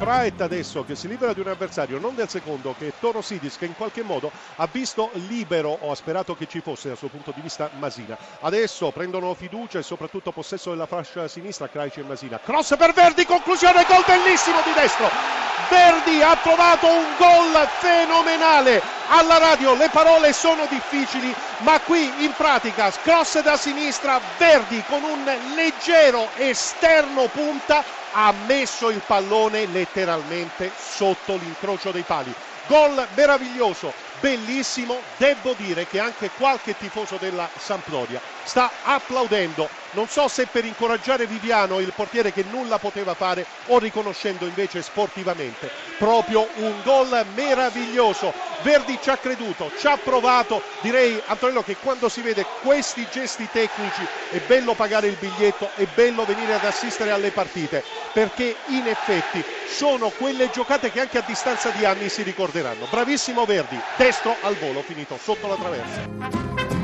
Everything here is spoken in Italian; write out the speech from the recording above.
Traet adesso che si libera di un avversario, non del secondo, che è Toro Sidis, che in qualche modo ha visto libero, o ha sperato che ci fosse dal suo punto di vista Masina. Adesso prendono fiducia e soprattutto possesso della fascia sinistra Kraici e Masina. Cross per Verdi, conclusione, gol bellissimo di destro. Verdi ha trovato un gol fenomenale. Alla radio le parole sono difficili, ma qui in pratica cross da sinistra, Verdi con un leggero esterno punta ha messo il pallone letteralmente sotto l'incrocio dei pali. Gol meraviglioso, bellissimo, devo dire che anche qualche tifoso della Sampdoria sta applaudendo, non so se per incoraggiare Viviano, il portiere che nulla poteva fare, o riconoscendo invece sportivamente. Proprio un gol meraviglioso. Verdi ci ha creduto, ci ha provato, direi Antonello che quando si vede questi gesti tecnici è bello pagare il biglietto, è bello venire ad assistere alle partite, perché in effetti sono quelle giocate che anche a distanza di anni si ricorderanno. Bravissimo Verdi, destro al volo, finito sotto la traversa.